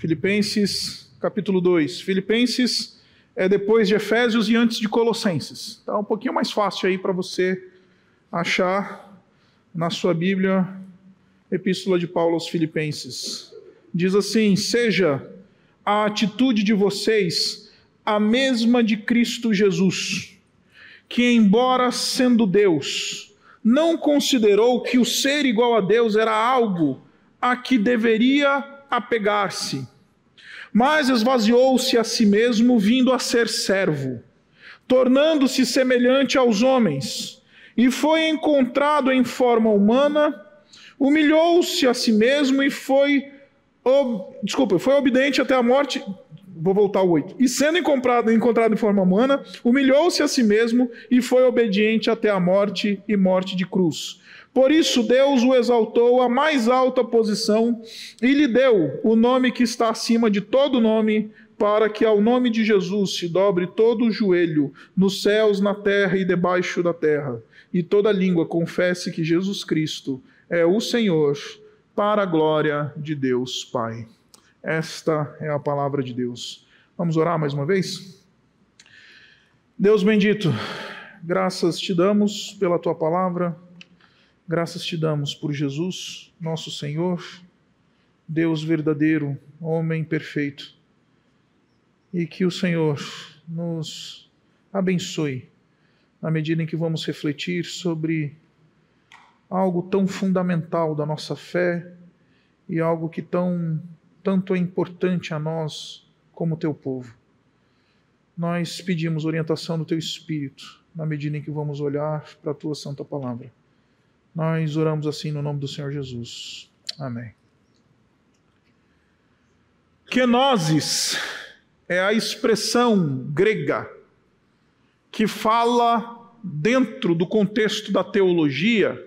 Filipenses, capítulo 2. Filipenses é depois de Efésios e antes de Colossenses. Tá um pouquinho mais fácil aí para você achar na sua Bíblia, Epístola de Paulo aos Filipenses. Diz assim: Seja a atitude de vocês a mesma de Cristo Jesus, que, embora sendo Deus, não considerou que o ser igual a Deus era algo a que deveria apegar-se, mas esvaziou-se a si mesmo, vindo a ser servo, tornando-se semelhante aos homens, e foi encontrado em forma humana, humilhou-se a si mesmo e foi, ob... desculpa, foi obediente até a morte. Vou voltar ao 8. E sendo encontrado, encontrado em forma humana, humilhou-se a si mesmo e foi obediente até a morte e morte de cruz por isso, Deus o exaltou à mais alta posição e lhe deu o nome que está acima de todo nome, para que ao nome de Jesus se dobre todo o joelho, nos céus, na terra e debaixo da terra, e toda língua confesse que Jesus Cristo é o Senhor, para a glória de Deus Pai. Esta é a palavra de Deus. Vamos orar mais uma vez? Deus bendito, graças te damos pela tua palavra. Graças te damos por Jesus, nosso Senhor, Deus verdadeiro, homem perfeito. E que o Senhor nos abençoe na medida em que vamos refletir sobre algo tão fundamental da nossa fé e algo que tão tanto é importante a nós como teu povo. Nós pedimos orientação do teu espírito na medida em que vamos olhar para a tua santa palavra. Nós oramos assim no nome do Senhor Jesus. Amém. Kenosis é a expressão grega que fala dentro do contexto da teologia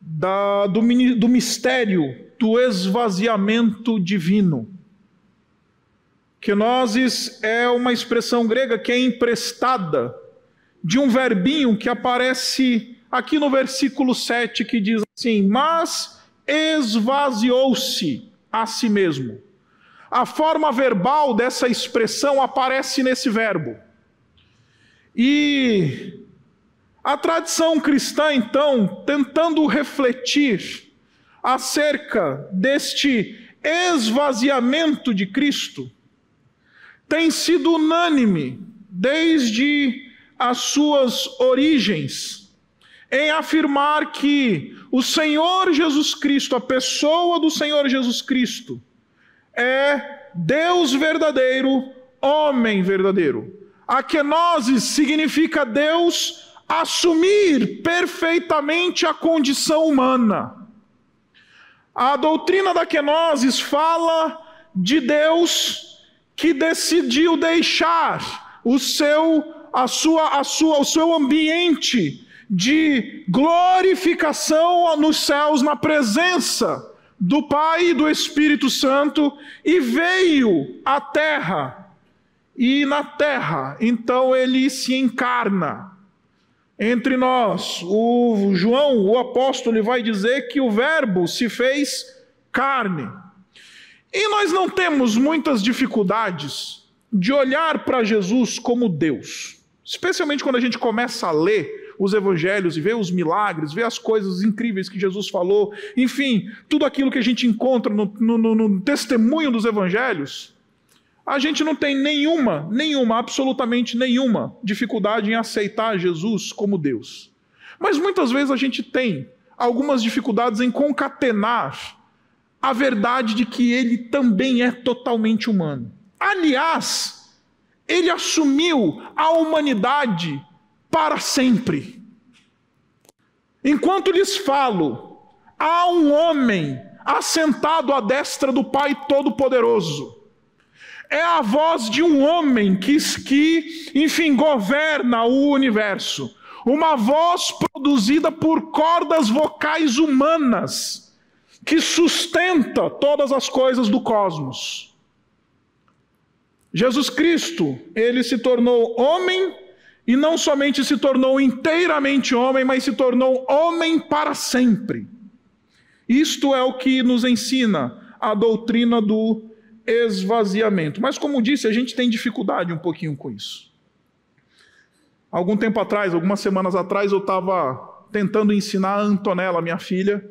da, do, do mistério do esvaziamento divino. Kenosis é uma expressão grega que é emprestada de um verbinho que aparece aqui no versículo 7 que diz assim: Mas esvaziou-se a si mesmo. A forma verbal dessa expressão aparece nesse verbo. E a tradição cristã, então, tentando refletir acerca deste esvaziamento de Cristo, tem sido unânime desde as suas origens em afirmar que o Senhor Jesus Cristo, a pessoa do Senhor Jesus Cristo, é Deus verdadeiro, homem verdadeiro. A significa Deus assumir perfeitamente a condição humana. A doutrina da kenosis fala de Deus que decidiu deixar o seu a sua a sua o seu ambiente de glorificação nos céus na presença do Pai e do Espírito Santo e veio à terra. E na terra, então ele se encarna entre nós. O João, o apóstolo, vai dizer que o Verbo se fez carne. E nós não temos muitas dificuldades de olhar para Jesus como Deus, especialmente quando a gente começa a ler os evangelhos e ver os milagres, ver as coisas incríveis que Jesus falou, enfim, tudo aquilo que a gente encontra no, no, no testemunho dos evangelhos, a gente não tem nenhuma, nenhuma, absolutamente nenhuma dificuldade em aceitar Jesus como Deus. Mas muitas vezes a gente tem algumas dificuldades em concatenar a verdade de que ele também é totalmente humano. Aliás, ele assumiu a humanidade para sempre. Enquanto lhes falo, há um homem assentado à destra do Pai Todo-Poderoso. É a voz de um homem que, que, enfim, governa o universo. Uma voz produzida por cordas vocais humanas, que sustenta todas as coisas do cosmos. Jesus Cristo, ele se tornou homem e não somente se tornou inteiramente homem, mas se tornou homem para sempre. Isto é o que nos ensina a doutrina do esvaziamento. Mas, como disse, a gente tem dificuldade um pouquinho com isso. Algum tempo atrás, algumas semanas atrás, eu estava tentando ensinar a Antonella, minha filha,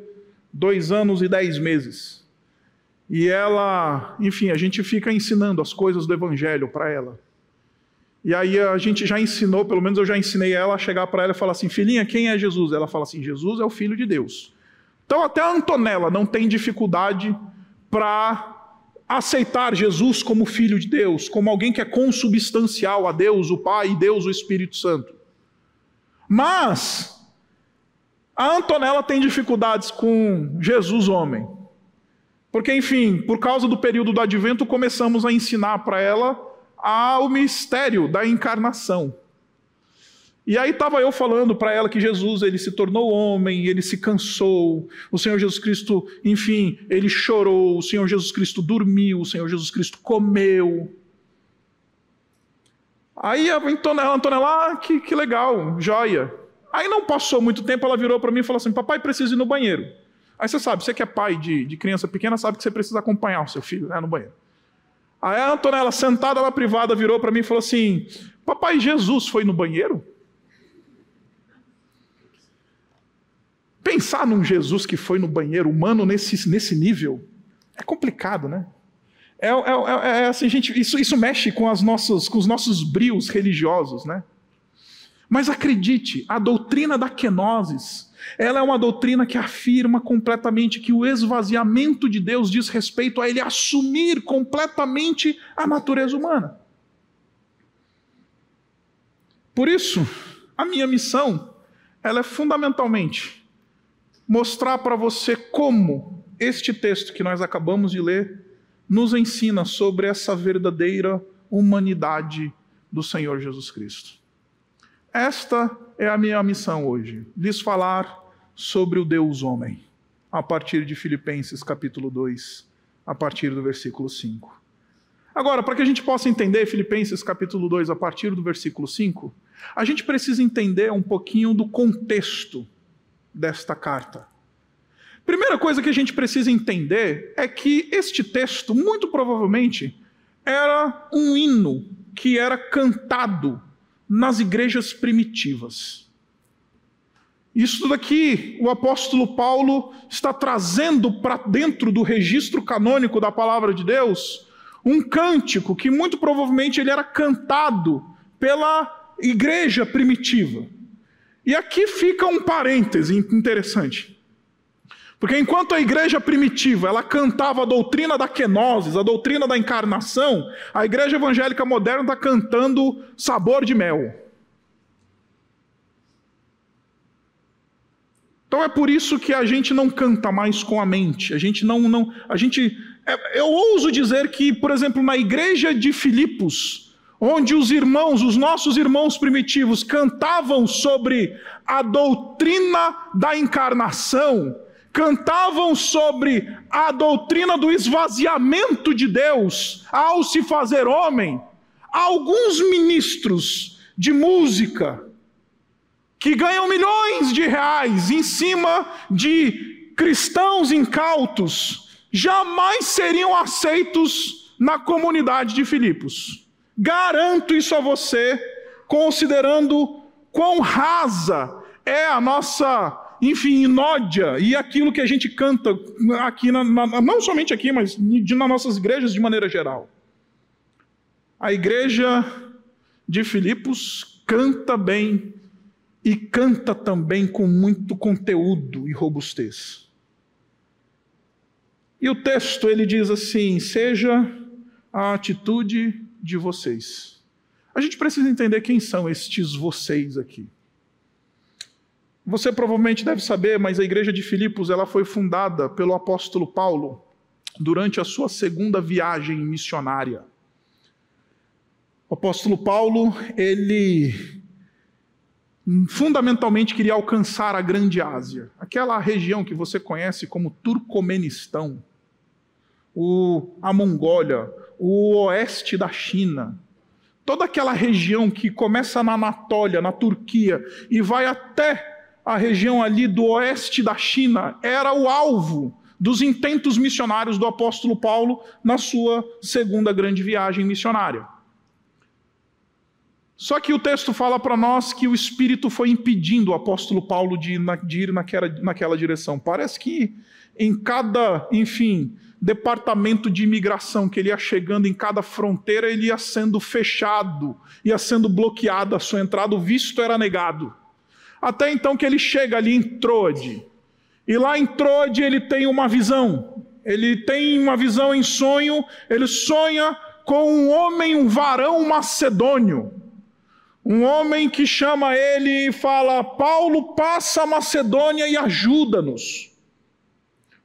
dois anos e dez meses. E ela, enfim, a gente fica ensinando as coisas do Evangelho para ela. E aí a gente já ensinou, pelo menos eu já ensinei ela a chegar para ela e falar assim: filhinha, quem é Jesus? Ela fala assim: Jesus é o Filho de Deus. Então até a Antonella não tem dificuldade para aceitar Jesus como Filho de Deus, como alguém que é consubstancial a Deus, o Pai, e Deus, o Espírito Santo. Mas a Antonella tem dificuldades com Jesus homem. Porque, enfim, por causa do período do advento, começamos a ensinar para ela o mistério da encarnação. E aí estava eu falando para ela que Jesus ele se tornou homem, ele se cansou, o Senhor Jesus Cristo, enfim, ele chorou, o Senhor Jesus Cristo dormiu, o Senhor Jesus Cristo comeu. Aí a Antonella, Antonella ah, que, que legal, joia. Aí não passou muito tempo, ela virou para mim e falou assim: Papai, precisa ir no banheiro. Aí você sabe, você que é pai de, de criança pequena, sabe que você precisa acompanhar o seu filho né, no banheiro. Aí a Antonella, sentada na privada, virou para mim e falou assim: Papai, Jesus foi no banheiro? Pensar num Jesus que foi no banheiro humano nesse, nesse nível é complicado, né? É, é, é, é assim, gente, isso, isso mexe com, as nossas, com os nossos brios religiosos, né? Mas acredite, a doutrina da kenosis, ela é uma doutrina que afirma completamente que o esvaziamento de Deus diz respeito a ele assumir completamente a natureza humana. Por isso, a minha missão, ela é fundamentalmente mostrar para você como este texto que nós acabamos de ler nos ensina sobre essa verdadeira humanidade do Senhor Jesus Cristo. Esta é a minha missão hoje, lhes falar sobre o Deus homem, a partir de Filipenses capítulo 2, a partir do versículo 5. Agora, para que a gente possa entender Filipenses capítulo 2 a partir do versículo 5, a gente precisa entender um pouquinho do contexto desta carta. Primeira coisa que a gente precisa entender é que este texto, muito provavelmente, era um hino que era cantado nas igrejas primitivas. Isso daqui o apóstolo Paulo está trazendo para dentro do registro canônico da palavra de Deus um cântico que muito provavelmente ele era cantado pela igreja primitiva. E aqui fica um parêntese interessante. Porque enquanto a igreja primitiva ela cantava a doutrina da kenosis, a doutrina da encarnação, a igreja evangélica moderna está cantando sabor de mel. Então é por isso que a gente não canta mais com a mente. A gente não, não, a gente, é, eu ouso dizer que, por exemplo, na igreja de Filipos, onde os irmãos, os nossos irmãos primitivos, cantavam sobre a doutrina da encarnação, cantavam sobre a doutrina do esvaziamento de Deus ao se fazer homem, alguns ministros de música que ganham milhões de reais em cima de cristãos incautos jamais seriam aceitos na comunidade de Filipos. Garanto isso a você, considerando quão rasa é a nossa, enfim, inódia e aquilo que a gente canta aqui, na, na, não somente aqui, mas nas nossas igrejas de maneira geral. A igreja de Filipos canta bem e canta também com muito conteúdo e robustez. E o texto ele diz assim: seja a atitude de vocês. A gente precisa entender quem são estes vocês aqui. Você provavelmente deve saber, mas a igreja de Filipos ela foi fundada pelo apóstolo Paulo durante a sua segunda viagem missionária. O apóstolo Paulo, ele fundamentalmente queria alcançar a Grande Ásia, aquela região que você conhece como Turcomenistão, o, a Mongólia, o oeste da China, toda aquela região que começa na Anatólia, na Turquia, e vai até a região ali do oeste da China, era o alvo dos intentos missionários do apóstolo Paulo na sua segunda grande viagem missionária. Só que o texto fala para nós que o Espírito foi impedindo o apóstolo Paulo de ir, naquela, naquela direção. Parece que em cada, enfim, departamento de imigração que ele ia chegando, em cada fronteira, ele ia sendo fechado, ia sendo bloqueado a sua entrada, o visto era negado. Até então que ele chega ali em Troade. E lá em Troade ele tem uma visão. Ele tem uma visão em sonho, ele sonha com um homem, um varão macedônio um homem que chama ele e fala: Paulo, passa a Macedônia e ajuda-nos.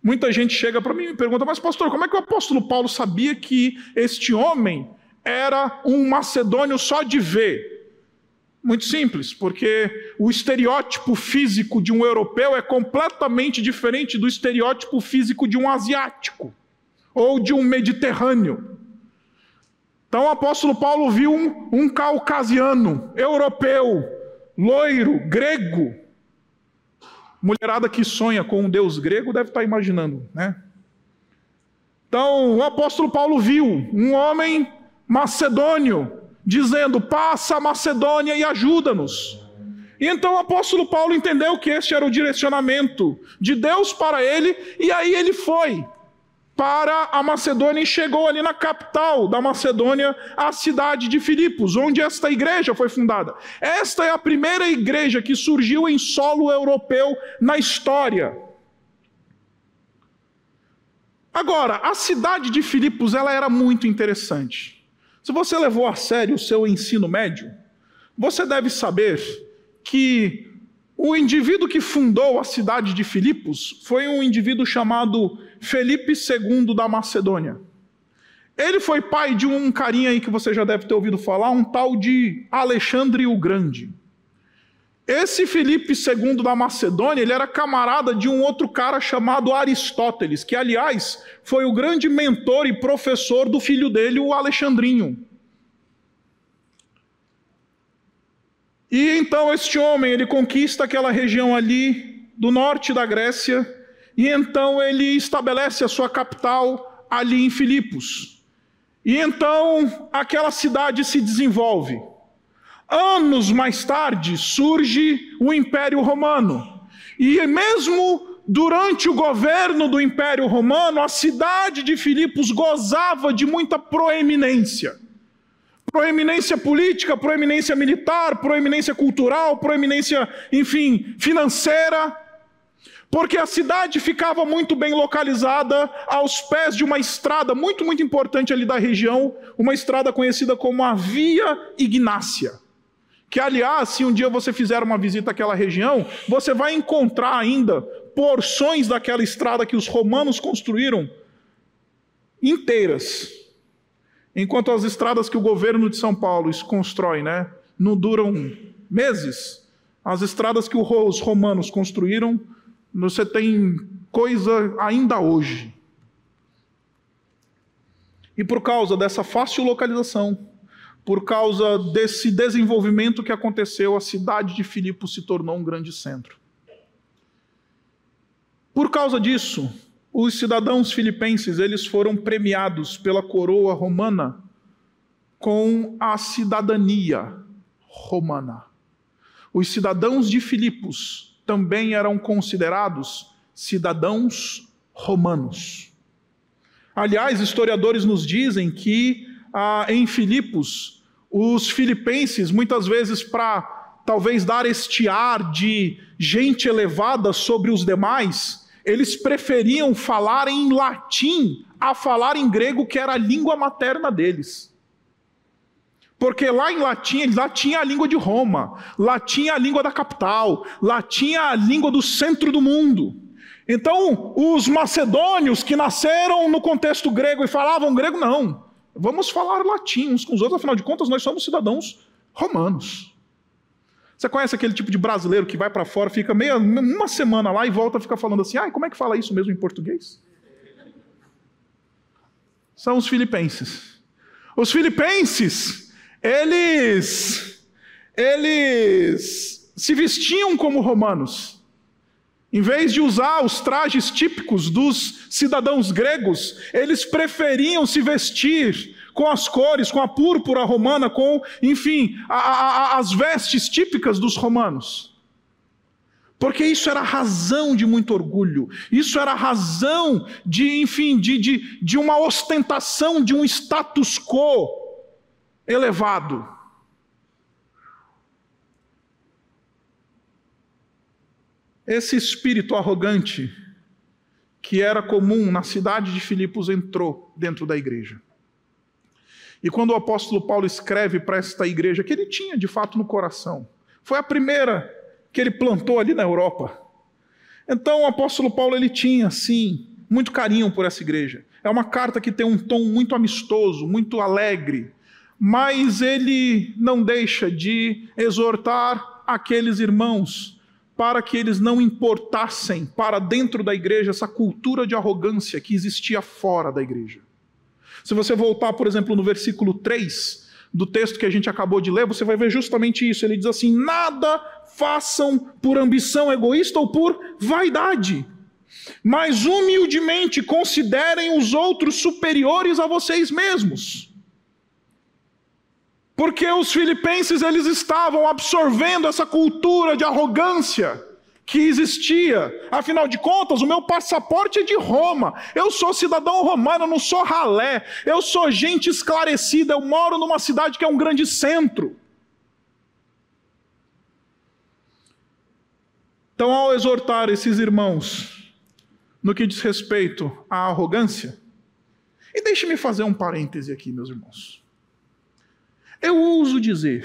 Muita gente chega para mim e me pergunta: Mas, pastor, como é que o apóstolo Paulo sabia que este homem era um macedônio só de ver? Muito simples, porque o estereótipo físico de um europeu é completamente diferente do estereótipo físico de um asiático ou de um mediterrâneo. Então o apóstolo Paulo viu um, um caucasiano, europeu, loiro, grego. Mulherada que sonha com um deus grego deve estar imaginando, né? Então o apóstolo Paulo viu um homem macedônio dizendo: Passa a Macedônia e ajuda-nos. Então o apóstolo Paulo entendeu que este era o direcionamento de Deus para ele, e aí ele foi para a Macedônia e chegou ali na capital da Macedônia, a cidade de Filipos, onde esta igreja foi fundada. Esta é a primeira igreja que surgiu em solo europeu na história. Agora, a cidade de Filipos ela era muito interessante. Se você levou a sério o seu ensino médio, você deve saber que o indivíduo que fundou a cidade de Filipos foi um indivíduo chamado Felipe II da Macedônia. Ele foi pai de um carinha aí que você já deve ter ouvido falar, um tal de Alexandre o Grande. Esse Felipe II da Macedônia, ele era camarada de um outro cara chamado Aristóteles, que aliás foi o grande mentor e professor do filho dele, o Alexandrinho. E então este homem, ele conquista aquela região ali do norte da Grécia, e então ele estabelece a sua capital ali em Filipos. E então aquela cidade se desenvolve. Anos mais tarde surge o Império Romano. E mesmo durante o governo do Império Romano, a cidade de Filipos gozava de muita proeminência. Proeminência política, proeminência militar, proeminência cultural, proeminência, enfim, financeira porque a cidade ficava muito bem localizada aos pés de uma estrada muito, muito importante ali da região, uma estrada conhecida como a Via Ignácia. Que, aliás, se um dia você fizer uma visita àquela região, você vai encontrar ainda porções daquela estrada que os romanos construíram inteiras. Enquanto as estradas que o governo de São Paulo constrói, né, não duram meses, as estradas que os romanos construíram você tem coisa ainda hoje. E por causa dessa fácil localização, por causa desse desenvolvimento que aconteceu, a cidade de Filipos se tornou um grande centro. Por causa disso, os cidadãos filipenses, eles foram premiados pela coroa romana com a cidadania romana. Os cidadãos de Filipos também eram considerados cidadãos romanos. Aliás, historiadores nos dizem que ah, em Filipos, os filipenses, muitas vezes para talvez dar este ar de gente elevada sobre os demais, eles preferiam falar em latim a falar em grego, que era a língua materna deles. Porque lá em latim, lá tinha a língua de Roma, lá tinha a língua da capital, lá tinha a língua do centro do mundo. Então, os macedônios que nasceram no contexto grego e falavam grego, não. Vamos falar latim uns com os outros, afinal de contas, nós somos cidadãos romanos. Você conhece aquele tipo de brasileiro que vai para fora, fica meia, uma semana lá e volta a ficar falando assim: ah, como é que fala isso mesmo em português? São os filipenses. Os filipenses eles eles se vestiam como romanos. Em vez de usar os trajes típicos dos cidadãos gregos, eles preferiam se vestir com as cores, com a púrpura romana, com, enfim, a, a, as vestes típicas dos romanos. Porque isso era razão de muito orgulho, isso era razão de, enfim, de, de, de uma ostentação, de um status quo elevado. Esse espírito arrogante que era comum na cidade de Filipos entrou dentro da igreja. E quando o apóstolo Paulo escreve para esta igreja, que ele tinha de fato no coração, foi a primeira que ele plantou ali na Europa. Então o apóstolo Paulo ele tinha, sim, muito carinho por essa igreja. É uma carta que tem um tom muito amistoso, muito alegre, mas ele não deixa de exortar aqueles irmãos para que eles não importassem para dentro da igreja essa cultura de arrogância que existia fora da igreja. Se você voltar, por exemplo, no versículo 3 do texto que a gente acabou de ler, você vai ver justamente isso. Ele diz assim: Nada façam por ambição egoísta ou por vaidade, mas humildemente considerem os outros superiores a vocês mesmos. Porque os filipenses eles estavam absorvendo essa cultura de arrogância que existia. Afinal de contas, o meu passaporte é de Roma. Eu sou cidadão romano, eu não sou ralé. Eu sou gente esclarecida, eu moro numa cidade que é um grande centro. Então, ao exortar esses irmãos no que diz respeito à arrogância, e deixe-me fazer um parêntese aqui, meus irmãos. Eu ouso dizer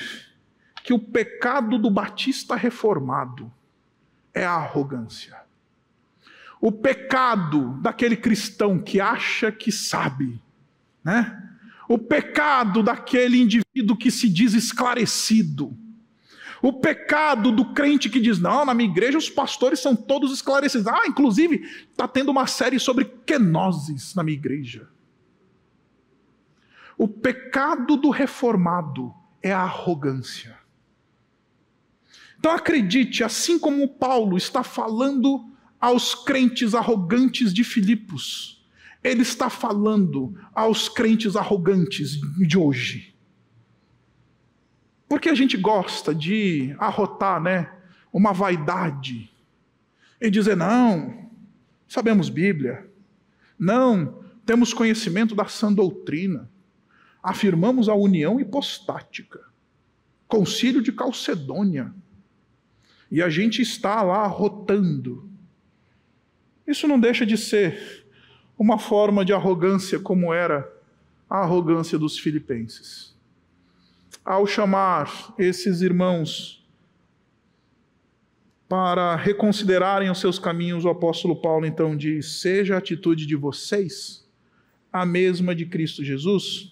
que o pecado do batista reformado é a arrogância. O pecado daquele cristão que acha que sabe, né? O pecado daquele indivíduo que se diz esclarecido. O pecado do crente que diz: não, na minha igreja os pastores são todos esclarecidos. Ah, inclusive, está tendo uma série sobre quenoses na minha igreja. O pecado do reformado é a arrogância. Então acredite, assim como Paulo está falando aos crentes arrogantes de Filipos, ele está falando aos crentes arrogantes de hoje. Porque a gente gosta de arrotar, né, uma vaidade e dizer não, sabemos Bíblia. Não, temos conhecimento da sã doutrina afirmamos a união hipostática, concílio de Calcedônia, e a gente está lá rotando. Isso não deixa de ser uma forma de arrogância, como era a arrogância dos filipenses. Ao chamar esses irmãos para reconsiderarem os seus caminhos, o apóstolo Paulo então diz: Seja a atitude de vocês a mesma de Cristo Jesus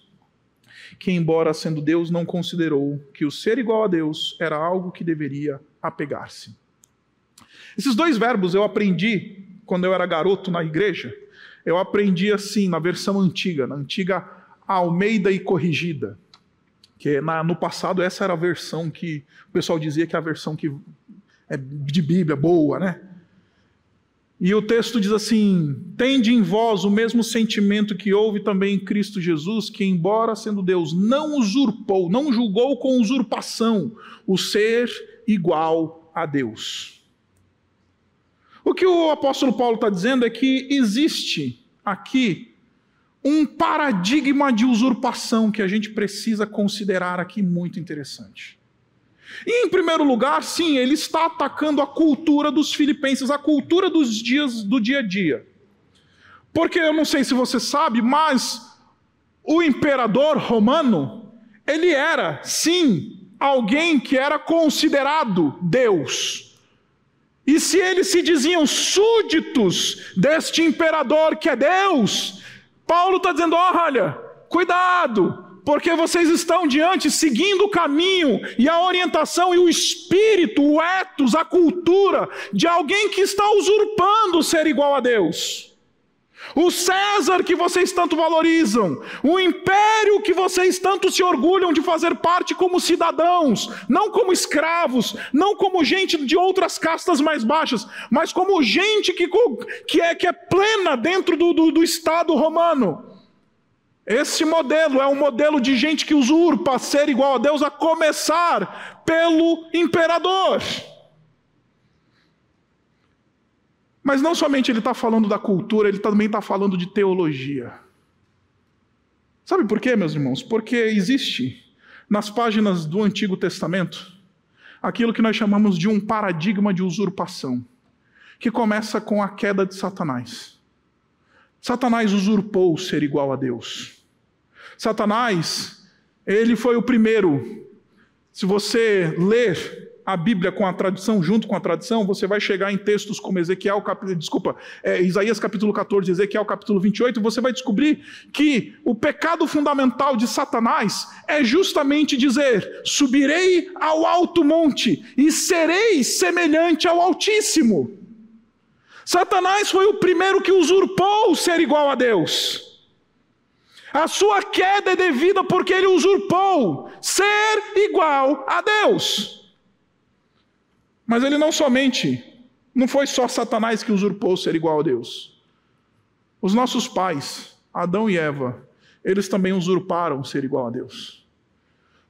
que, embora sendo Deus, não considerou que o ser igual a Deus era algo que deveria apegar-se. Esses dois verbos eu aprendi quando eu era garoto na igreja. Eu aprendi assim, na versão antiga, na antiga Almeida e Corrigida. Que na, no passado essa era a versão que o pessoal dizia que é a versão que é de Bíblia boa, né? E o texto diz assim: Tende em vós o mesmo sentimento que houve também em Cristo Jesus, que, embora sendo Deus, não usurpou, não julgou com usurpação o ser igual a Deus. O que o apóstolo Paulo está dizendo é que existe aqui um paradigma de usurpação que a gente precisa considerar aqui muito interessante. E, em primeiro lugar, sim, ele está atacando a cultura dos filipenses, a cultura dos dias do dia a dia. Porque eu não sei se você sabe, mas o imperador romano, ele era, sim, alguém que era considerado Deus. E se eles se diziam súditos deste imperador que é Deus, Paulo está dizendo: olha, cuidado, porque vocês estão diante, seguindo o caminho e a orientação e o espírito, o etos, a cultura de alguém que está usurpando ser igual a Deus. O César que vocês tanto valorizam, o império que vocês tanto se orgulham de fazer parte como cidadãos, não como escravos, não como gente de outras castas mais baixas, mas como gente que, que, é, que é plena dentro do, do, do Estado romano. Esse modelo é um modelo de gente que usurpa ser igual a Deus, a começar pelo imperador. Mas não somente ele está falando da cultura, ele também está falando de teologia. Sabe por quê, meus irmãos? Porque existe nas páginas do Antigo Testamento aquilo que nós chamamos de um paradigma de usurpação, que começa com a queda de Satanás. Satanás usurpou ser igual a Deus. Satanás, ele foi o primeiro. Se você ler a Bíblia com a tradição, junto com a tradição, você vai chegar em textos como Ezequiel, cap... desculpa, é, Isaías capítulo 14, Ezequiel capítulo 28, você vai descobrir que o pecado fundamental de Satanás é justamente dizer: subirei ao alto monte e serei semelhante ao Altíssimo. Satanás foi o primeiro que usurpou ser igual a Deus. A sua queda é devida porque ele usurpou ser igual a Deus. Mas ele não somente, não foi só Satanás que usurpou ser igual a Deus. Os nossos pais, Adão e Eva, eles também usurparam ser igual a Deus.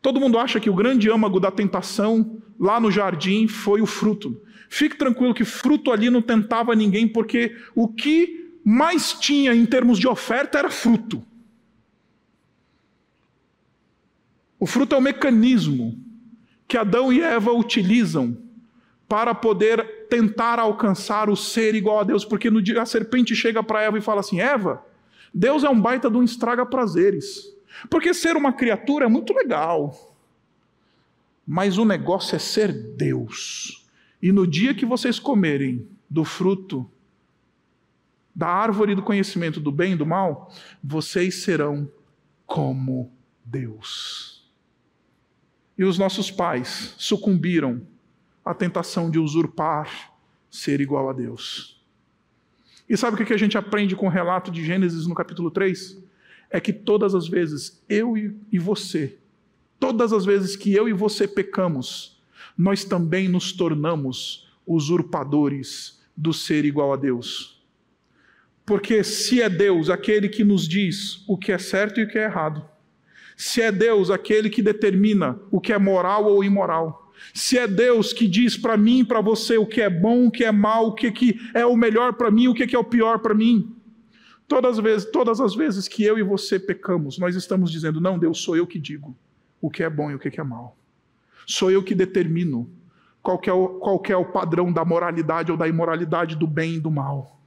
Todo mundo acha que o grande âmago da tentação lá no jardim foi o fruto. Fique tranquilo que fruto ali não tentava ninguém, porque o que mais tinha em termos de oferta era fruto. O fruto é o mecanismo que Adão e Eva utilizam para poder tentar alcançar o ser igual a Deus, porque no dia a serpente chega para Eva e fala assim: Eva, Deus é um baita de um estraga prazeres, porque ser uma criatura é muito legal, mas o negócio é ser Deus. E no dia que vocês comerem do fruto da árvore do conhecimento do bem e do mal, vocês serão como Deus. E os nossos pais sucumbiram a tentação de usurpar ser igual a Deus. E sabe o que a gente aprende com o relato de Gênesis no capítulo 3? É que todas as vezes eu e você, todas as vezes que eu e você pecamos, nós também nos tornamos usurpadores do ser igual a Deus. Porque se é Deus aquele que nos diz o que é certo e o que é errado, se é Deus aquele que determina o que é moral ou imoral, se é Deus que diz para mim e para você o que é bom, o que é mal, o que, é o melhor para mim, o que, que é o pior para mim. Todas as, vezes, todas as vezes que eu e você pecamos, nós estamos dizendo: não, Deus, sou eu que digo o que é bom e o que, que é mal. Sou eu que determino qual que, é o, qual que é o padrão da moralidade ou da imoralidade, do bem e do mal.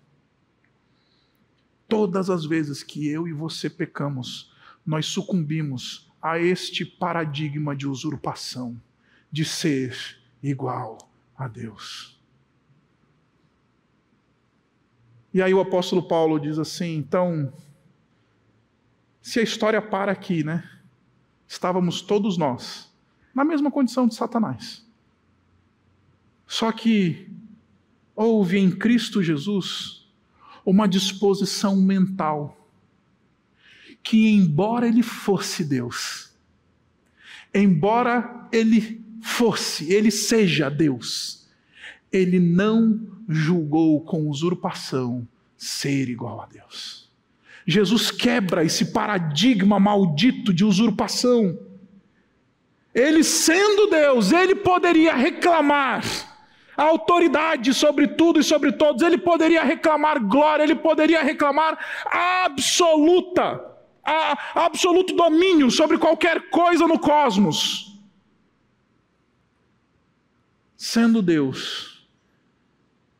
Todas as vezes que eu e você pecamos, nós sucumbimos a este paradigma de usurpação de ser igual a Deus. E aí o apóstolo Paulo diz assim: então, se a história para aqui, né? Estávamos todos nós na mesma condição de Satanás. Só que houve em Cristo Jesus uma disposição mental que, embora ele fosse Deus, embora ele fosse, ele seja Deus, ele não julgou com usurpação ser igual a Deus. Jesus quebra esse paradigma maldito de usurpação. Ele sendo Deus, ele poderia reclamar a autoridade sobre tudo e sobre todos, ele poderia reclamar glória, ele poderia reclamar absoluta, a, absoluto domínio sobre qualquer coisa no cosmos sendo Deus,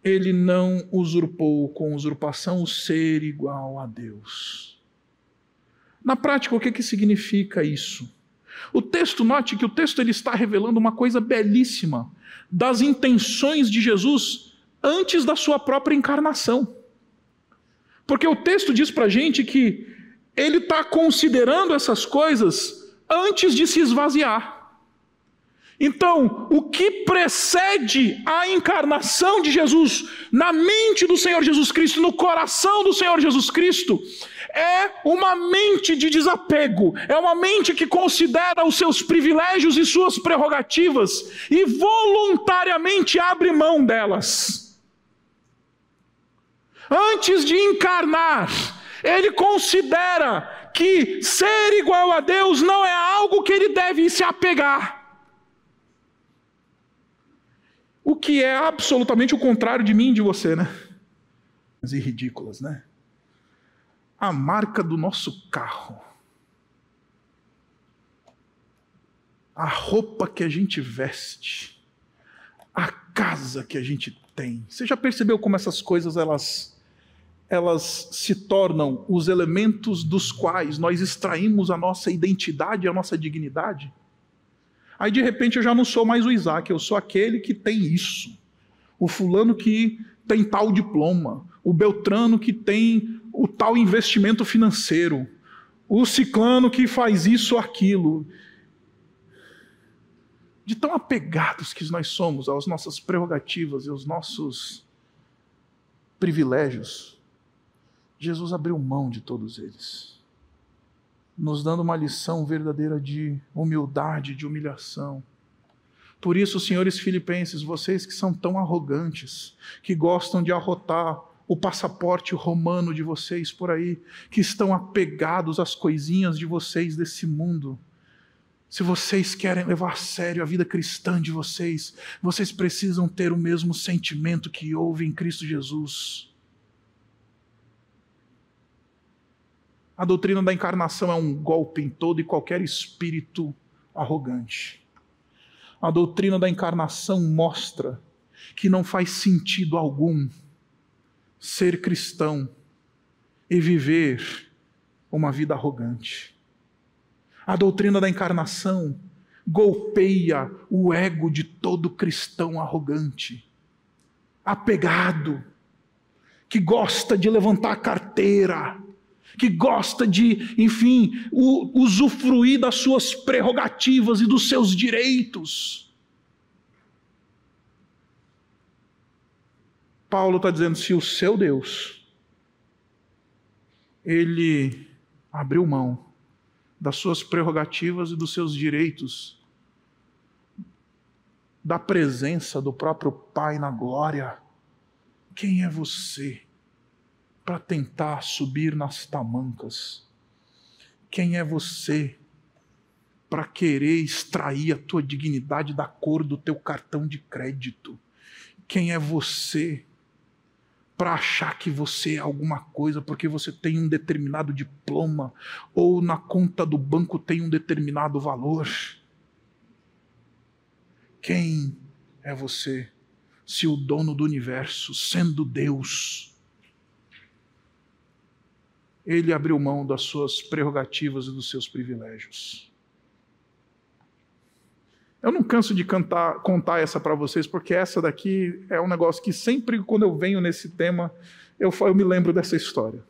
ele não usurpou com usurpação o ser igual a Deus. Na prática, o que, que significa isso? O texto, note que o texto ele está revelando uma coisa belíssima das intenções de Jesus antes da sua própria encarnação. Porque o texto diz para a gente que ele está considerando essas coisas antes de se esvaziar. Então, o que precede a encarnação de Jesus na mente do Senhor Jesus Cristo, no coração do Senhor Jesus Cristo, é uma mente de desapego, é uma mente que considera os seus privilégios e suas prerrogativas e voluntariamente abre mão delas. Antes de encarnar, ele considera que ser igual a Deus não é algo que ele deve se apegar. O que é absolutamente o contrário de mim e de você, né? E ridículas, né? A marca do nosso carro. A roupa que a gente veste. A casa que a gente tem. Você já percebeu como essas coisas elas elas se tornam os elementos dos quais nós extraímos a nossa identidade a nossa dignidade? Aí de repente eu já não sou mais o Isaac, eu sou aquele que tem isso. O fulano que tem tal diploma, o Beltrano que tem o tal investimento financeiro, o ciclano que faz isso ou aquilo. De tão apegados que nós somos às nossas prerrogativas e aos nossos privilégios, Jesus abriu mão de todos eles nos dando uma lição verdadeira de humildade, de humilhação. Por isso, senhores filipenses, vocês que são tão arrogantes, que gostam de arrotar o passaporte romano de vocês por aí, que estão apegados às coisinhas de vocês desse mundo, se vocês querem levar a sério a vida cristã de vocês, vocês precisam ter o mesmo sentimento que houve em Cristo Jesus A doutrina da encarnação é um golpe em todo e qualquer espírito arrogante. A doutrina da encarnação mostra que não faz sentido algum ser cristão e viver uma vida arrogante. A doutrina da encarnação golpeia o ego de todo cristão arrogante, apegado, que gosta de levantar a carteira, que gosta de, enfim, usufruir das suas prerrogativas e dos seus direitos. Paulo está dizendo: se o seu Deus, ele abriu mão das suas prerrogativas e dos seus direitos, da presença do próprio Pai na glória, quem é você? Para tentar subir nas tamancas? Quem é você para querer extrair a tua dignidade da cor do teu cartão de crédito? Quem é você para achar que você é alguma coisa porque você tem um determinado diploma ou na conta do banco tem um determinado valor? Quem é você se o dono do universo, sendo Deus, ele abriu mão das suas prerrogativas e dos seus privilégios. Eu não canso de cantar, contar essa para vocês, porque essa daqui é um negócio que sempre, quando eu venho nesse tema, eu, eu me lembro dessa história.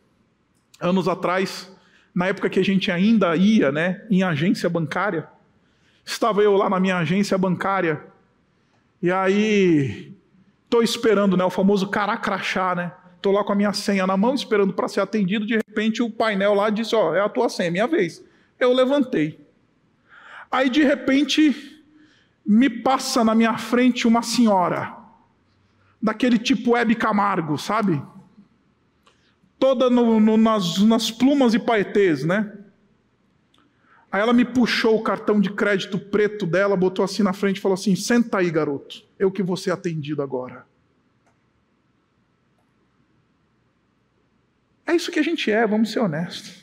Anos atrás, na época que a gente ainda ia né, em agência bancária, estava eu lá na minha agência bancária, e aí estou esperando né, o famoso caracrachá, né? Estou lá com a minha senha na mão, esperando para ser atendido. De repente, o painel lá disse: Ó, é a tua senha, é minha vez. Eu levantei. Aí, de repente, me passa na minha frente uma senhora, daquele tipo Hebe Camargo, sabe? Toda no, no, nas, nas plumas e paetês, né? Aí ela me puxou o cartão de crédito preto dela, botou assim na frente e falou assim: Senta aí, garoto, eu que vou ser atendido agora. É isso que a gente é, vamos ser honestos.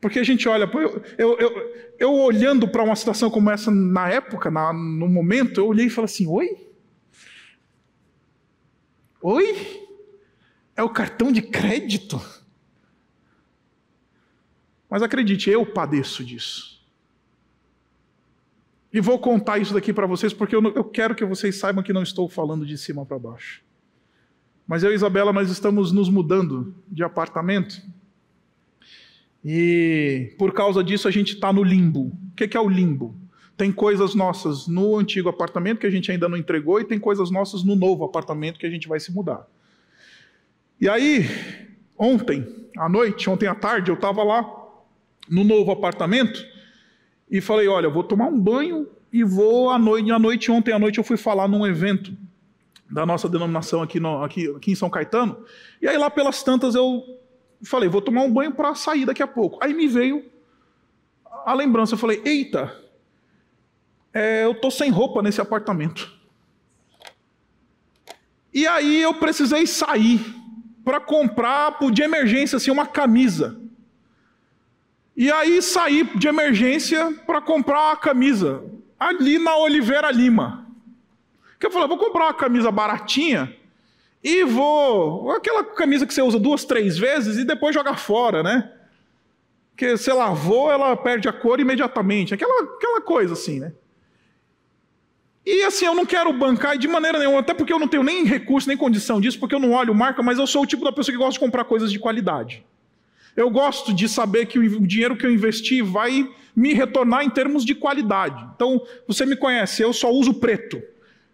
Porque a gente olha, eu, eu, eu, eu olhando para uma situação como essa na época, na, no momento, eu olhei e falei assim: Oi? Oi? É o cartão de crédito? Mas acredite, eu padeço disso. E vou contar isso daqui para vocês, porque eu, eu quero que vocês saibam que não estou falando de cima para baixo. Mas eu e Isabela, nós estamos nos mudando de apartamento. E por causa disso a gente está no limbo. O que é o limbo? Tem coisas nossas no antigo apartamento que a gente ainda não entregou e tem coisas nossas no novo apartamento que a gente vai se mudar. E aí, ontem à noite, ontem à tarde, eu estava lá no novo apartamento e falei: Olha, vou tomar um banho e vou à noite. À noite, ontem à noite, eu fui falar num evento da nossa denominação aqui, no, aqui, aqui em São Caetano. E aí, lá pelas tantas, eu falei: Vou tomar um banho para sair daqui a pouco. Aí me veio a lembrança: eu falei, Eita, é, eu tô sem roupa nesse apartamento. E aí eu precisei sair para comprar de emergência assim uma camisa. E aí saí de emergência para comprar uma camisa ali na Oliveira Lima. Que eu falei, vou comprar uma camisa baratinha e vou aquela camisa que você usa duas, três vezes e depois joga fora, né? Que você lavou, ela perde a cor imediatamente. Aquela, aquela coisa assim, né? E assim, eu não quero bancar de maneira nenhuma, até porque eu não tenho nem recurso, nem condição disso, porque eu não olho marca, mas eu sou o tipo da pessoa que gosta de comprar coisas de qualidade. Eu gosto de saber que o dinheiro que eu investi vai me retornar em termos de qualidade. Então, você me conhece, eu só uso preto.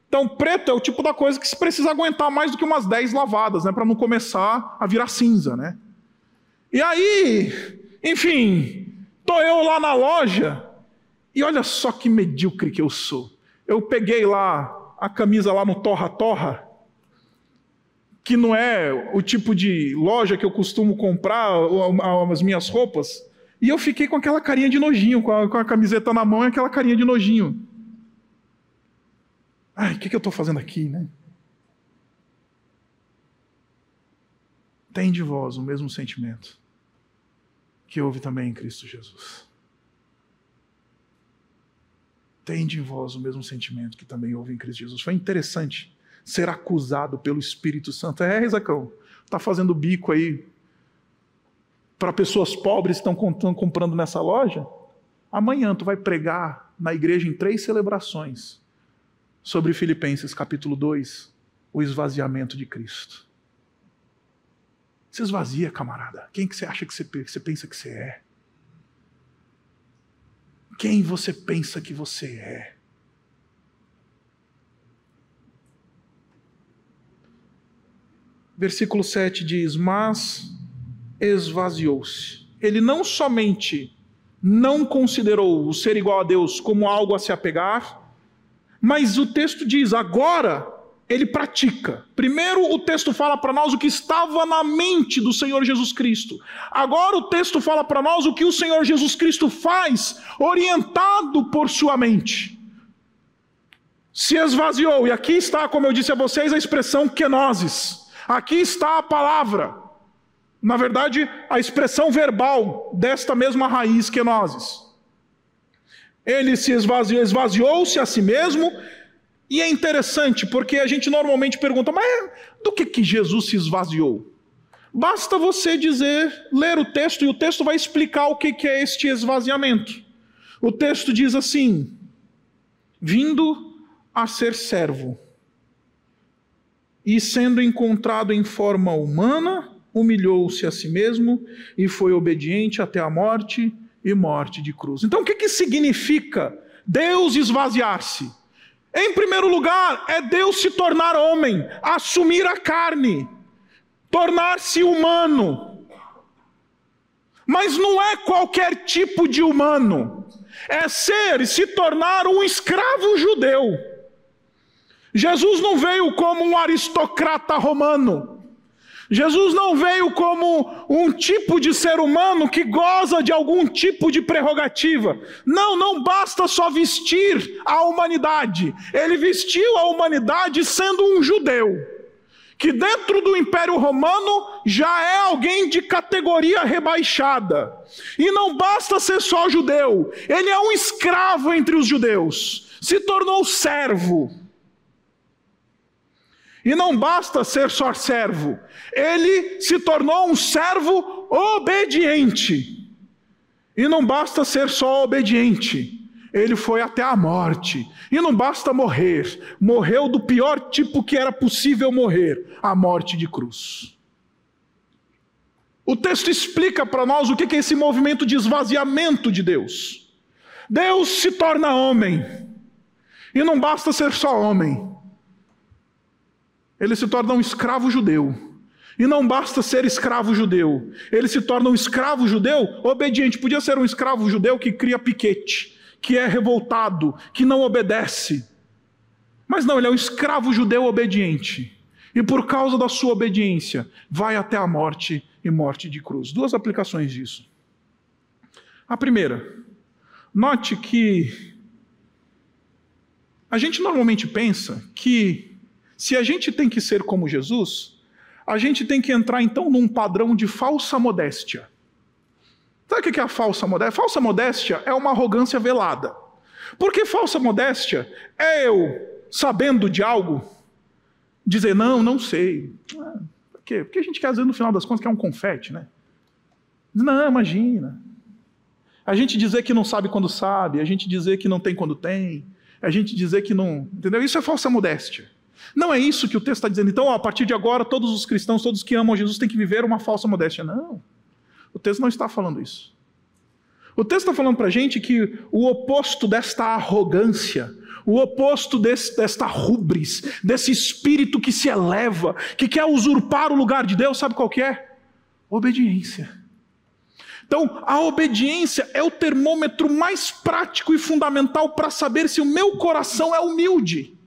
Então, preto é o tipo da coisa que se precisa aguentar mais do que umas 10 lavadas, né, para não começar a virar cinza, né? E aí, enfim, tô eu lá na loja e olha só que medíocre que eu sou. Eu peguei lá a camisa lá no Torra Torra, que não é o tipo de loja que eu costumo comprar as minhas roupas, e eu fiquei com aquela carinha de nojinho, com a, com a camiseta na mão e aquela carinha de nojinho. Ai, o que, que eu estou fazendo aqui, né? Tem de vós o mesmo sentimento que houve também em Cristo Jesus tende em vós o mesmo sentimento que também houve em Cristo Jesus. Foi interessante ser acusado pelo Espírito Santo. É, Isaacão, está fazendo bico aí para pessoas pobres que estão comprando nessa loja? Amanhã tu vai pregar na igreja em três celebrações sobre Filipenses capítulo 2, o esvaziamento de Cristo. Se esvazia, camarada. Quem que você acha que você, que você pensa que você é? quem você pensa que você é. Versículo 7 diz: Mas esvaziou-se. Ele não somente não considerou o ser igual a Deus como algo a se apegar, mas o texto diz: agora ele pratica. Primeiro, o texto fala para nós o que estava na mente do Senhor Jesus Cristo. Agora, o texto fala para nós o que o Senhor Jesus Cristo faz, orientado por sua mente. Se esvaziou, e aqui está, como eu disse a vocês, a expressão kenosis. Aqui está a palavra. Na verdade, a expressão verbal desta mesma raiz kenosis. Ele se esvaziou, esvaziou-se a si mesmo e é interessante porque a gente normalmente pergunta, mas do que, que Jesus se esvaziou? Basta você dizer, ler o texto, e o texto vai explicar o que, que é este esvaziamento. O texto diz assim: vindo a ser servo, e sendo encontrado em forma humana, humilhou-se a si mesmo e foi obediente até a morte e morte de cruz. Então, o que, que significa Deus esvaziar-se? Em primeiro lugar, é Deus se tornar homem, assumir a carne, tornar-se humano. Mas não é qualquer tipo de humano, é ser e se tornar um escravo judeu. Jesus não veio como um aristocrata romano. Jesus não veio como um tipo de ser humano que goza de algum tipo de prerrogativa. Não, não basta só vestir a humanidade. Ele vestiu a humanidade sendo um judeu, que dentro do Império Romano já é alguém de categoria rebaixada. E não basta ser só judeu, ele é um escravo entre os judeus, se tornou servo. E não basta ser só servo, ele se tornou um servo obediente. E não basta ser só obediente, ele foi até a morte. E não basta morrer, morreu do pior tipo que era possível morrer a morte de cruz. O texto explica para nós o que é esse movimento de esvaziamento de Deus. Deus se torna homem. E não basta ser só homem. Ele se torna um escravo judeu. E não basta ser escravo judeu. Ele se torna um escravo judeu obediente. Podia ser um escravo judeu que cria piquete, que é revoltado, que não obedece. Mas não, ele é um escravo judeu obediente. E por causa da sua obediência, vai até a morte e morte de cruz. Duas aplicações disso. A primeira, note que a gente normalmente pensa que se a gente tem que ser como Jesus, a gente tem que entrar então num padrão de falsa modéstia. Sabe o que é a falsa modéstia? Falsa modéstia é uma arrogância velada. Porque falsa modéstia é eu, sabendo de algo, dizer, não, não sei. Ah, por quê? Porque a gente quer, vezes, no final das contas, quer um confete, né? Não, imagina. A gente dizer que não sabe quando sabe, a gente dizer que não tem quando tem, a gente dizer que não. Entendeu? Isso é falsa modéstia. Não é isso que o texto está dizendo. Então, ó, a partir de agora, todos os cristãos, todos que amam Jesus, têm que viver uma falsa modéstia. Não. O texto não está falando isso. O texto está falando para a gente que o oposto desta arrogância, o oposto desse, desta rubris, desse espírito que se eleva, que quer usurpar o lugar de Deus, sabe qual que é? Obediência. Então, a obediência é o termômetro mais prático e fundamental para saber se o meu coração é humilde.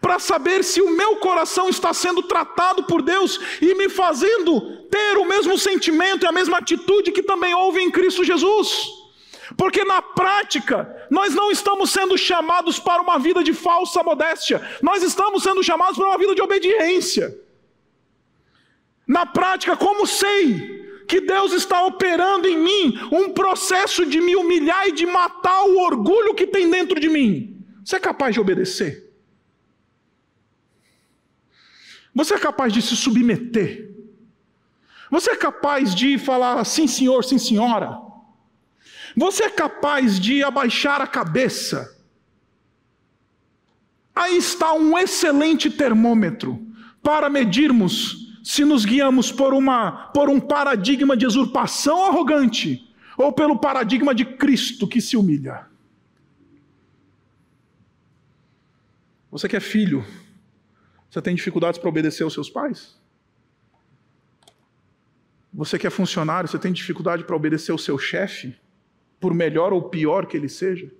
Para saber se o meu coração está sendo tratado por Deus e me fazendo ter o mesmo sentimento e a mesma atitude que também houve em Cristo Jesus. Porque na prática, nós não estamos sendo chamados para uma vida de falsa modéstia, nós estamos sendo chamados para uma vida de obediência. Na prática, como sei que Deus está operando em mim um processo de me humilhar e de matar o orgulho que tem dentro de mim. Você é capaz de obedecer? Você é capaz de se submeter? Você é capaz de falar sim, senhor, sim, senhora? Você é capaz de abaixar a cabeça? Aí está um excelente termômetro para medirmos se nos guiamos por, uma, por um paradigma de usurpação arrogante ou pelo paradigma de Cristo que se humilha. Você que é filho, você tem dificuldades para obedecer aos seus pais? Você que é funcionário, você tem dificuldade para obedecer ao seu chefe, por melhor ou pior que ele seja?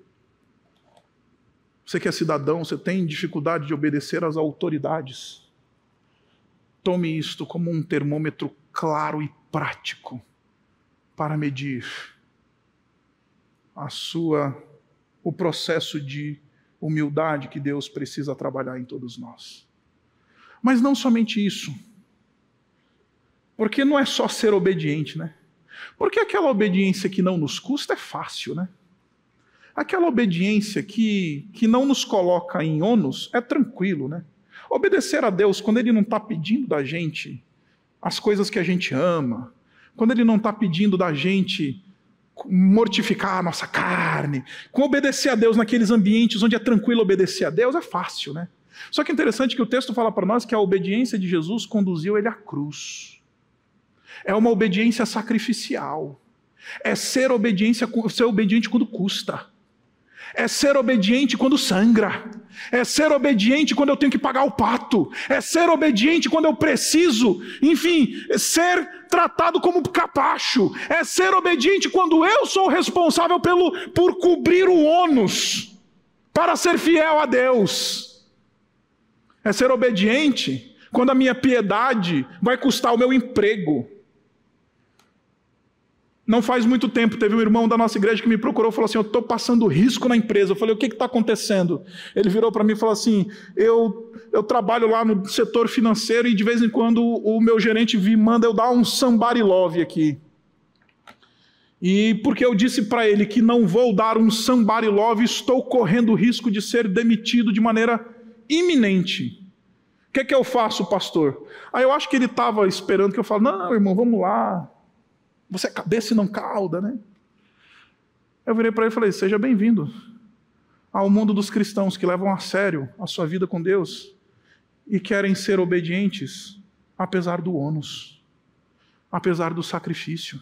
Você que é cidadão, você tem dificuldade de obedecer às autoridades? Tome isto como um termômetro claro e prático para medir a sua o processo de humildade que Deus precisa trabalhar em todos nós. Mas não somente isso. Porque não é só ser obediente, né? Porque aquela obediência que não nos custa é fácil, né? Aquela obediência que, que não nos coloca em ônus é tranquilo, né? Obedecer a Deus quando Ele não está pedindo da gente as coisas que a gente ama, quando Ele não está pedindo da gente mortificar a nossa carne, com obedecer a Deus naqueles ambientes onde é tranquilo obedecer a Deus, é fácil, né? Só que é interessante que o texto fala para nós que a obediência de Jesus conduziu ele à cruz. É uma obediência sacrificial. É ser, obediência, ser obediente quando custa. É ser obediente quando sangra, é ser obediente quando eu tenho que pagar o pato, é ser obediente quando eu preciso, enfim, ser tratado como capacho, é ser obediente quando eu sou responsável pelo, por cobrir o ônus para ser fiel a Deus, é ser obediente quando a minha piedade vai custar o meu emprego, não faz muito tempo, teve um irmão da nossa igreja que me procurou e falou assim: Eu estou passando risco na empresa. Eu falei: O que está acontecendo? Ele virou para mim e falou assim: eu, eu trabalho lá no setor financeiro e de vez em quando o meu gerente me manda eu dar um somebody love aqui. E porque eu disse para ele que não vou dar um somebody love, estou correndo risco de ser demitido de maneira iminente. O que, é que eu faço, pastor? Aí eu acho que ele estava esperando que eu falasse: Não, irmão, vamos lá você é cabeça e não cauda, né? Eu virei para ele e falei: Seja bem-vindo ao mundo dos cristãos que levam a sério a sua vida com Deus e querem ser obedientes, apesar do ônus, apesar do sacrifício.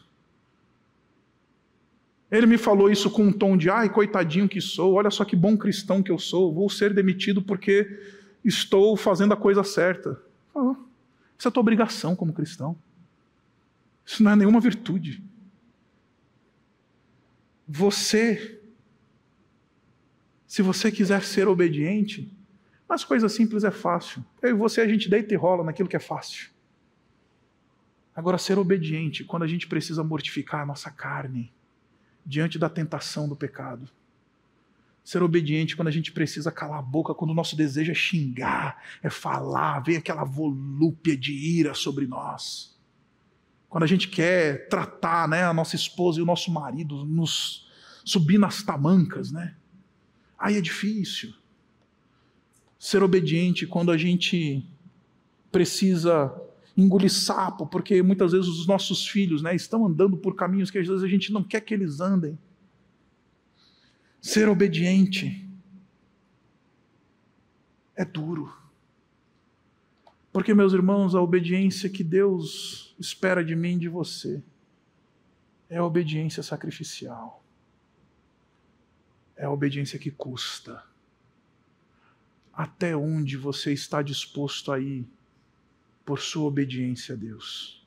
Ele me falou isso com um tom de, ai, coitadinho que sou, olha só que bom cristão que eu sou, vou ser demitido porque estou fazendo a coisa certa. Ah, isso é tua obrigação como cristão. Isso não é nenhuma virtude. Você, se você quiser ser obediente, as coisas simples é fácil. Eu e você, a gente deita e rola naquilo que é fácil. Agora, ser obediente, quando a gente precisa mortificar a nossa carne diante da tentação do pecado. Ser obediente quando a gente precisa calar a boca, quando o nosso desejo é xingar, é falar, vem aquela volúpia de ira sobre nós. Quando a gente quer tratar né, a nossa esposa e o nosso marido, nos subir nas tamancas, né? Aí é difícil ser obediente quando a gente precisa engolir sapo, porque muitas vezes os nossos filhos né, estão andando por caminhos que às vezes a gente não quer que eles andem. Ser obediente é duro. Porque, meus irmãos, a obediência que Deus espera de mim e de você é a obediência sacrificial. É a obediência que custa até onde você está disposto a ir por sua obediência a Deus.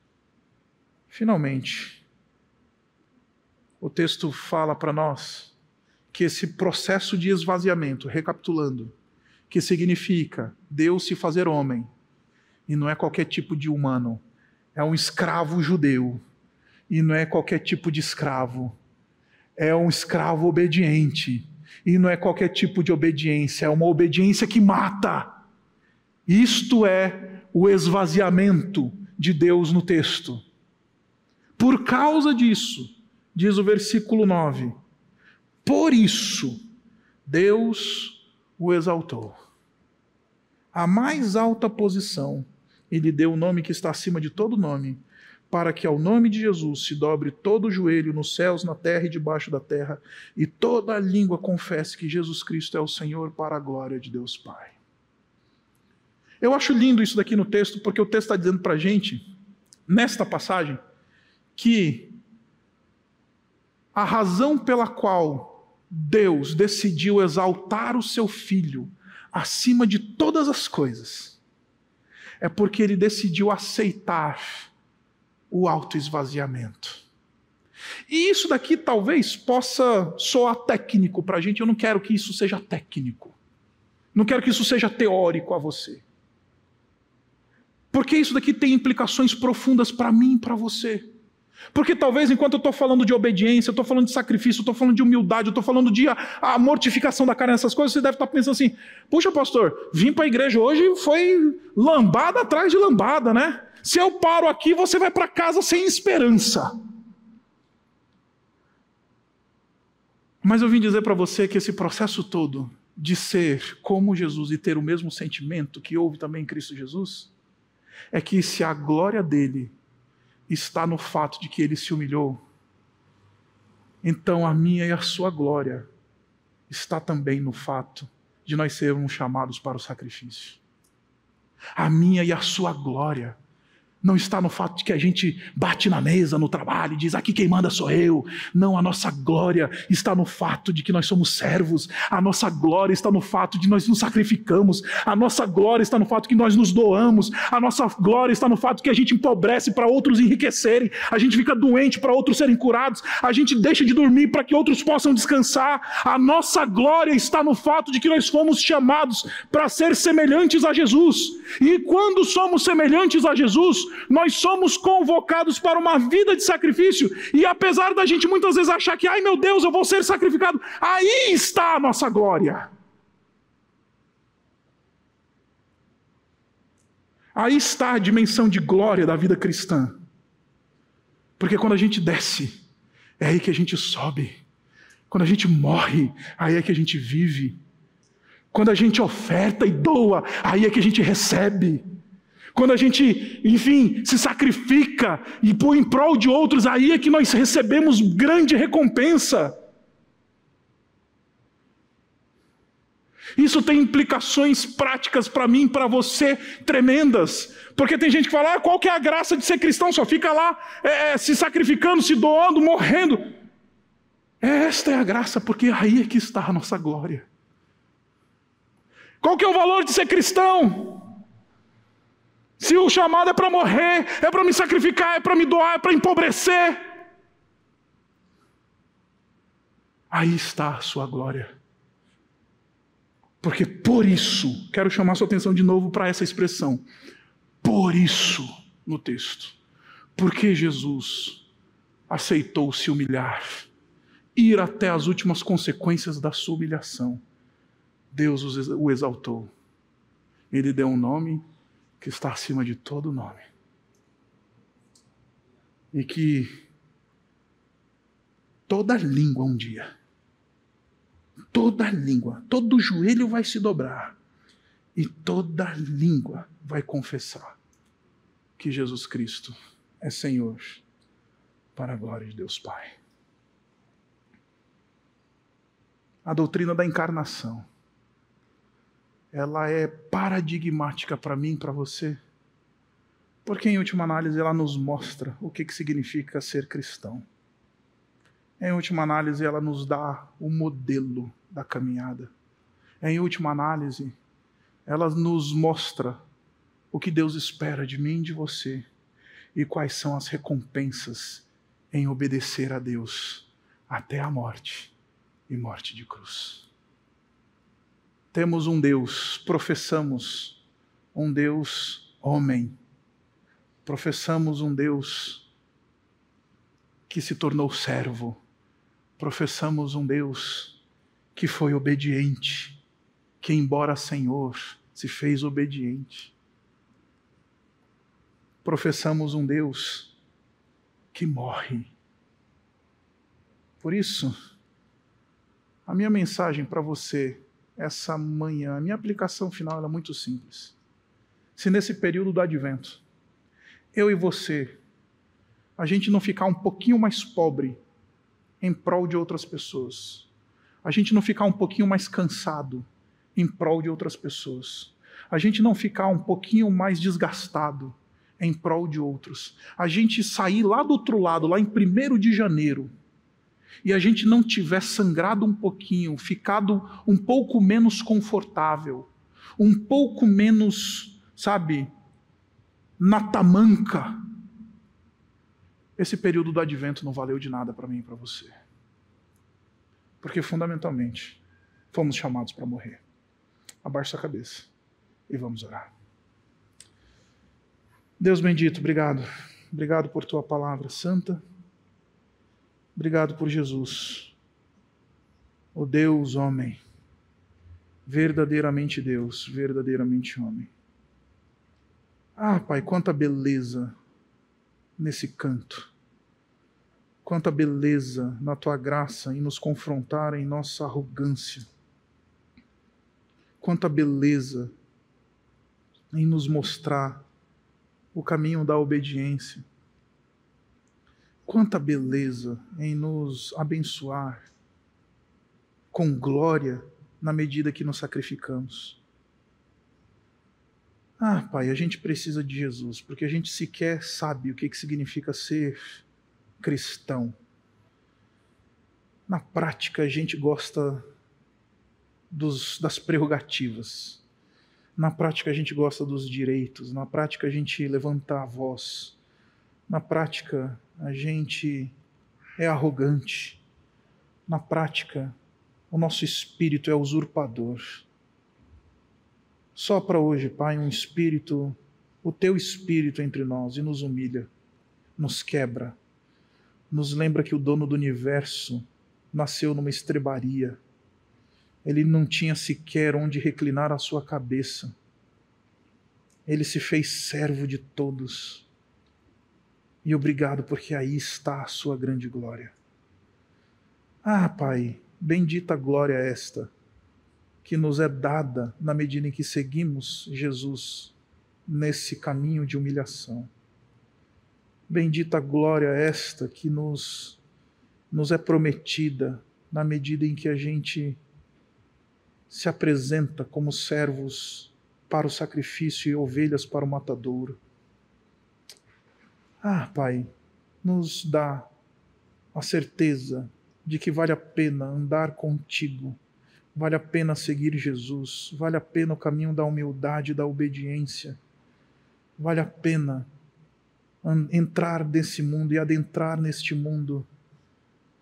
Finalmente, o texto fala para nós que esse processo de esvaziamento, recapitulando, que significa Deus se fazer homem, e não é qualquer tipo de humano, é um escravo judeu, e não é qualquer tipo de escravo, é um escravo obediente e não é qualquer tipo de obediência, é uma obediência que mata. Isto é o esvaziamento de Deus no texto. Por causa disso, diz o versículo 9: Por isso, Deus o exaltou. A mais alta posição, e lhe deu o nome que está acima de todo nome, para que ao nome de Jesus se dobre todo o joelho nos céus, na terra e debaixo da terra, e toda a língua confesse que Jesus Cristo é o Senhor para a glória de Deus Pai. Eu acho lindo isso daqui no texto, porque o texto está dizendo para a gente, nesta passagem, que a razão pela qual Deus decidiu exaltar o seu filho acima de todas as coisas é porque ele decidiu aceitar o autoesvaziamento. E isso daqui talvez possa soar técnico para a gente, eu não quero que isso seja técnico. Não quero que isso seja teórico a você. Porque isso daqui tem implicações profundas para mim e para você. Porque talvez enquanto eu estou falando de obediência, eu estou falando de sacrifício, eu estou falando de humildade, eu estou falando de a, a, mortificação da carne, essas coisas, você deve estar tá pensando assim: puxa, pastor, vim para a igreja hoje foi lambada atrás de lambada, né? Se eu paro aqui, você vai para casa sem esperança. Mas eu vim dizer para você que esse processo todo de ser como Jesus e ter o mesmo sentimento que houve também em Cristo Jesus, é que se a glória dele está no fato de que ele se humilhou, então a minha e a sua glória está também no fato de nós sermos chamados para o sacrifício. A minha e a sua glória não está no fato de que a gente bate na mesa no trabalho e diz aqui quem manda sou eu. Não, a nossa glória está no fato de que nós somos servos. A nossa glória está no fato de nós nos sacrificamos. A nossa glória está no fato que nós nos doamos. A nossa glória está no fato que a gente empobrece para outros enriquecerem. A gente fica doente para outros serem curados. A gente deixa de dormir para que outros possam descansar. A nossa glória está no fato de que nós fomos chamados para ser semelhantes a Jesus. E quando somos semelhantes a Jesus, nós somos convocados para uma vida de sacrifício, e apesar da gente muitas vezes achar que, ai meu Deus, eu vou ser sacrificado, aí está a nossa glória. Aí está a dimensão de glória da vida cristã. Porque quando a gente desce, é aí que a gente sobe. Quando a gente morre, aí é que a gente vive. Quando a gente oferta e doa, aí é que a gente recebe. Quando a gente, enfim, se sacrifica e põe em prol de outros, aí é que nós recebemos grande recompensa. Isso tem implicações práticas para mim, para você, tremendas. Porque tem gente que fala: ah, qual que é a graça de ser cristão? Só fica lá é, é se sacrificando, se doando, morrendo. Esta é a graça, porque aí é que está a nossa glória. Qual que é o valor de ser cristão? Se o chamado é para morrer, é para me sacrificar, é para me doar, é para empobrecer. Aí está a sua glória. Porque por isso, quero chamar sua atenção de novo para essa expressão. Por isso, no texto. Porque Jesus aceitou se humilhar, ir até as últimas consequências da sua humilhação. Deus o exaltou. Ele deu um nome que está acima de todo nome. E que toda língua um dia, toda língua, todo joelho vai se dobrar e toda língua vai confessar que Jesus Cristo é Senhor, para a glória de Deus Pai. A doutrina da encarnação, ela é paradigmática para mim para você, porque em última análise ela nos mostra o que, que significa ser cristão. Em última análise, ela nos dá o modelo da caminhada. Em última análise, ela nos mostra o que Deus espera de mim e de você e quais são as recompensas em obedecer a Deus até a morte e morte de cruz. Temos um Deus, professamos um Deus homem, professamos um Deus que se tornou servo, professamos um Deus que foi obediente, que, embora Senhor, se fez obediente. Professamos um Deus que morre. Por isso, a minha mensagem para você essa manhã, a minha aplicação final é muito simples. Se nesse período do advento, eu e você, a gente não ficar um pouquinho mais pobre em prol de outras pessoas, a gente não ficar um pouquinho mais cansado em prol de outras pessoas, a gente não ficar um pouquinho mais desgastado em prol de outros. A gente sair lá do outro lado, lá em 1 de janeiro, e a gente não tiver sangrado um pouquinho, ficado um pouco menos confortável, um pouco menos, sabe, na tamanca, esse período do advento não valeu de nada para mim e para você. Porque fundamentalmente fomos chamados para morrer. Abaixe sua cabeça e vamos orar. Deus bendito, obrigado. Obrigado por tua palavra santa. Obrigado por Jesus, o Deus homem, verdadeiramente Deus, verdadeiramente homem. Ah, Pai, quanta beleza nesse canto. Quanta beleza na tua graça em nos confrontar em nossa arrogância. Quanta beleza em nos mostrar o caminho da obediência. Quanta beleza em nos abençoar com glória na medida que nos sacrificamos. Ah, Pai, a gente precisa de Jesus, porque a gente sequer sabe o que, que significa ser cristão. Na prática, a gente gosta dos, das prerrogativas. Na prática, a gente gosta dos direitos, na prática, a gente levanta a voz, na prática, a gente é arrogante, na prática, o nosso espírito é usurpador. Só para hoje, Pai, um espírito, o teu espírito entre nós e nos humilha, nos quebra, nos lembra que o dono do universo nasceu numa estrebaria ele não tinha sequer onde reclinar a sua cabeça. Ele se fez servo de todos. E obrigado, porque aí está a sua grande glória. Ah, Pai, bendita glória esta, que nos é dada na medida em que seguimos Jesus nesse caminho de humilhação. Bendita glória esta que nos, nos é prometida na medida em que a gente se apresenta como servos para o sacrifício e ovelhas para o matadouro. Ah, Pai, nos dá a certeza de que vale a pena andar contigo, vale a pena seguir Jesus, vale a pena o caminho da humildade, da obediência, vale a pena entrar nesse mundo e adentrar neste mundo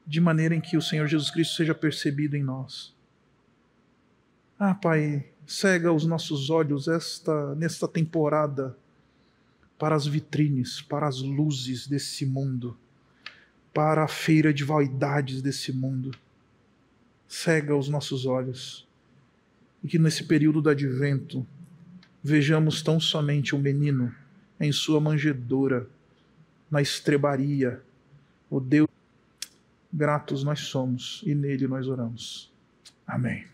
de maneira em que o Senhor Jesus Cristo seja percebido em nós. Ah, Pai, cega os nossos olhos esta nesta temporada para as vitrines, para as luzes desse mundo, para a feira de vaidades desse mundo. Cega os nossos olhos e que nesse período do advento vejamos tão somente o menino em sua manjedoura, na estrebaria, o Deus gratos nós somos e nele nós oramos. Amém.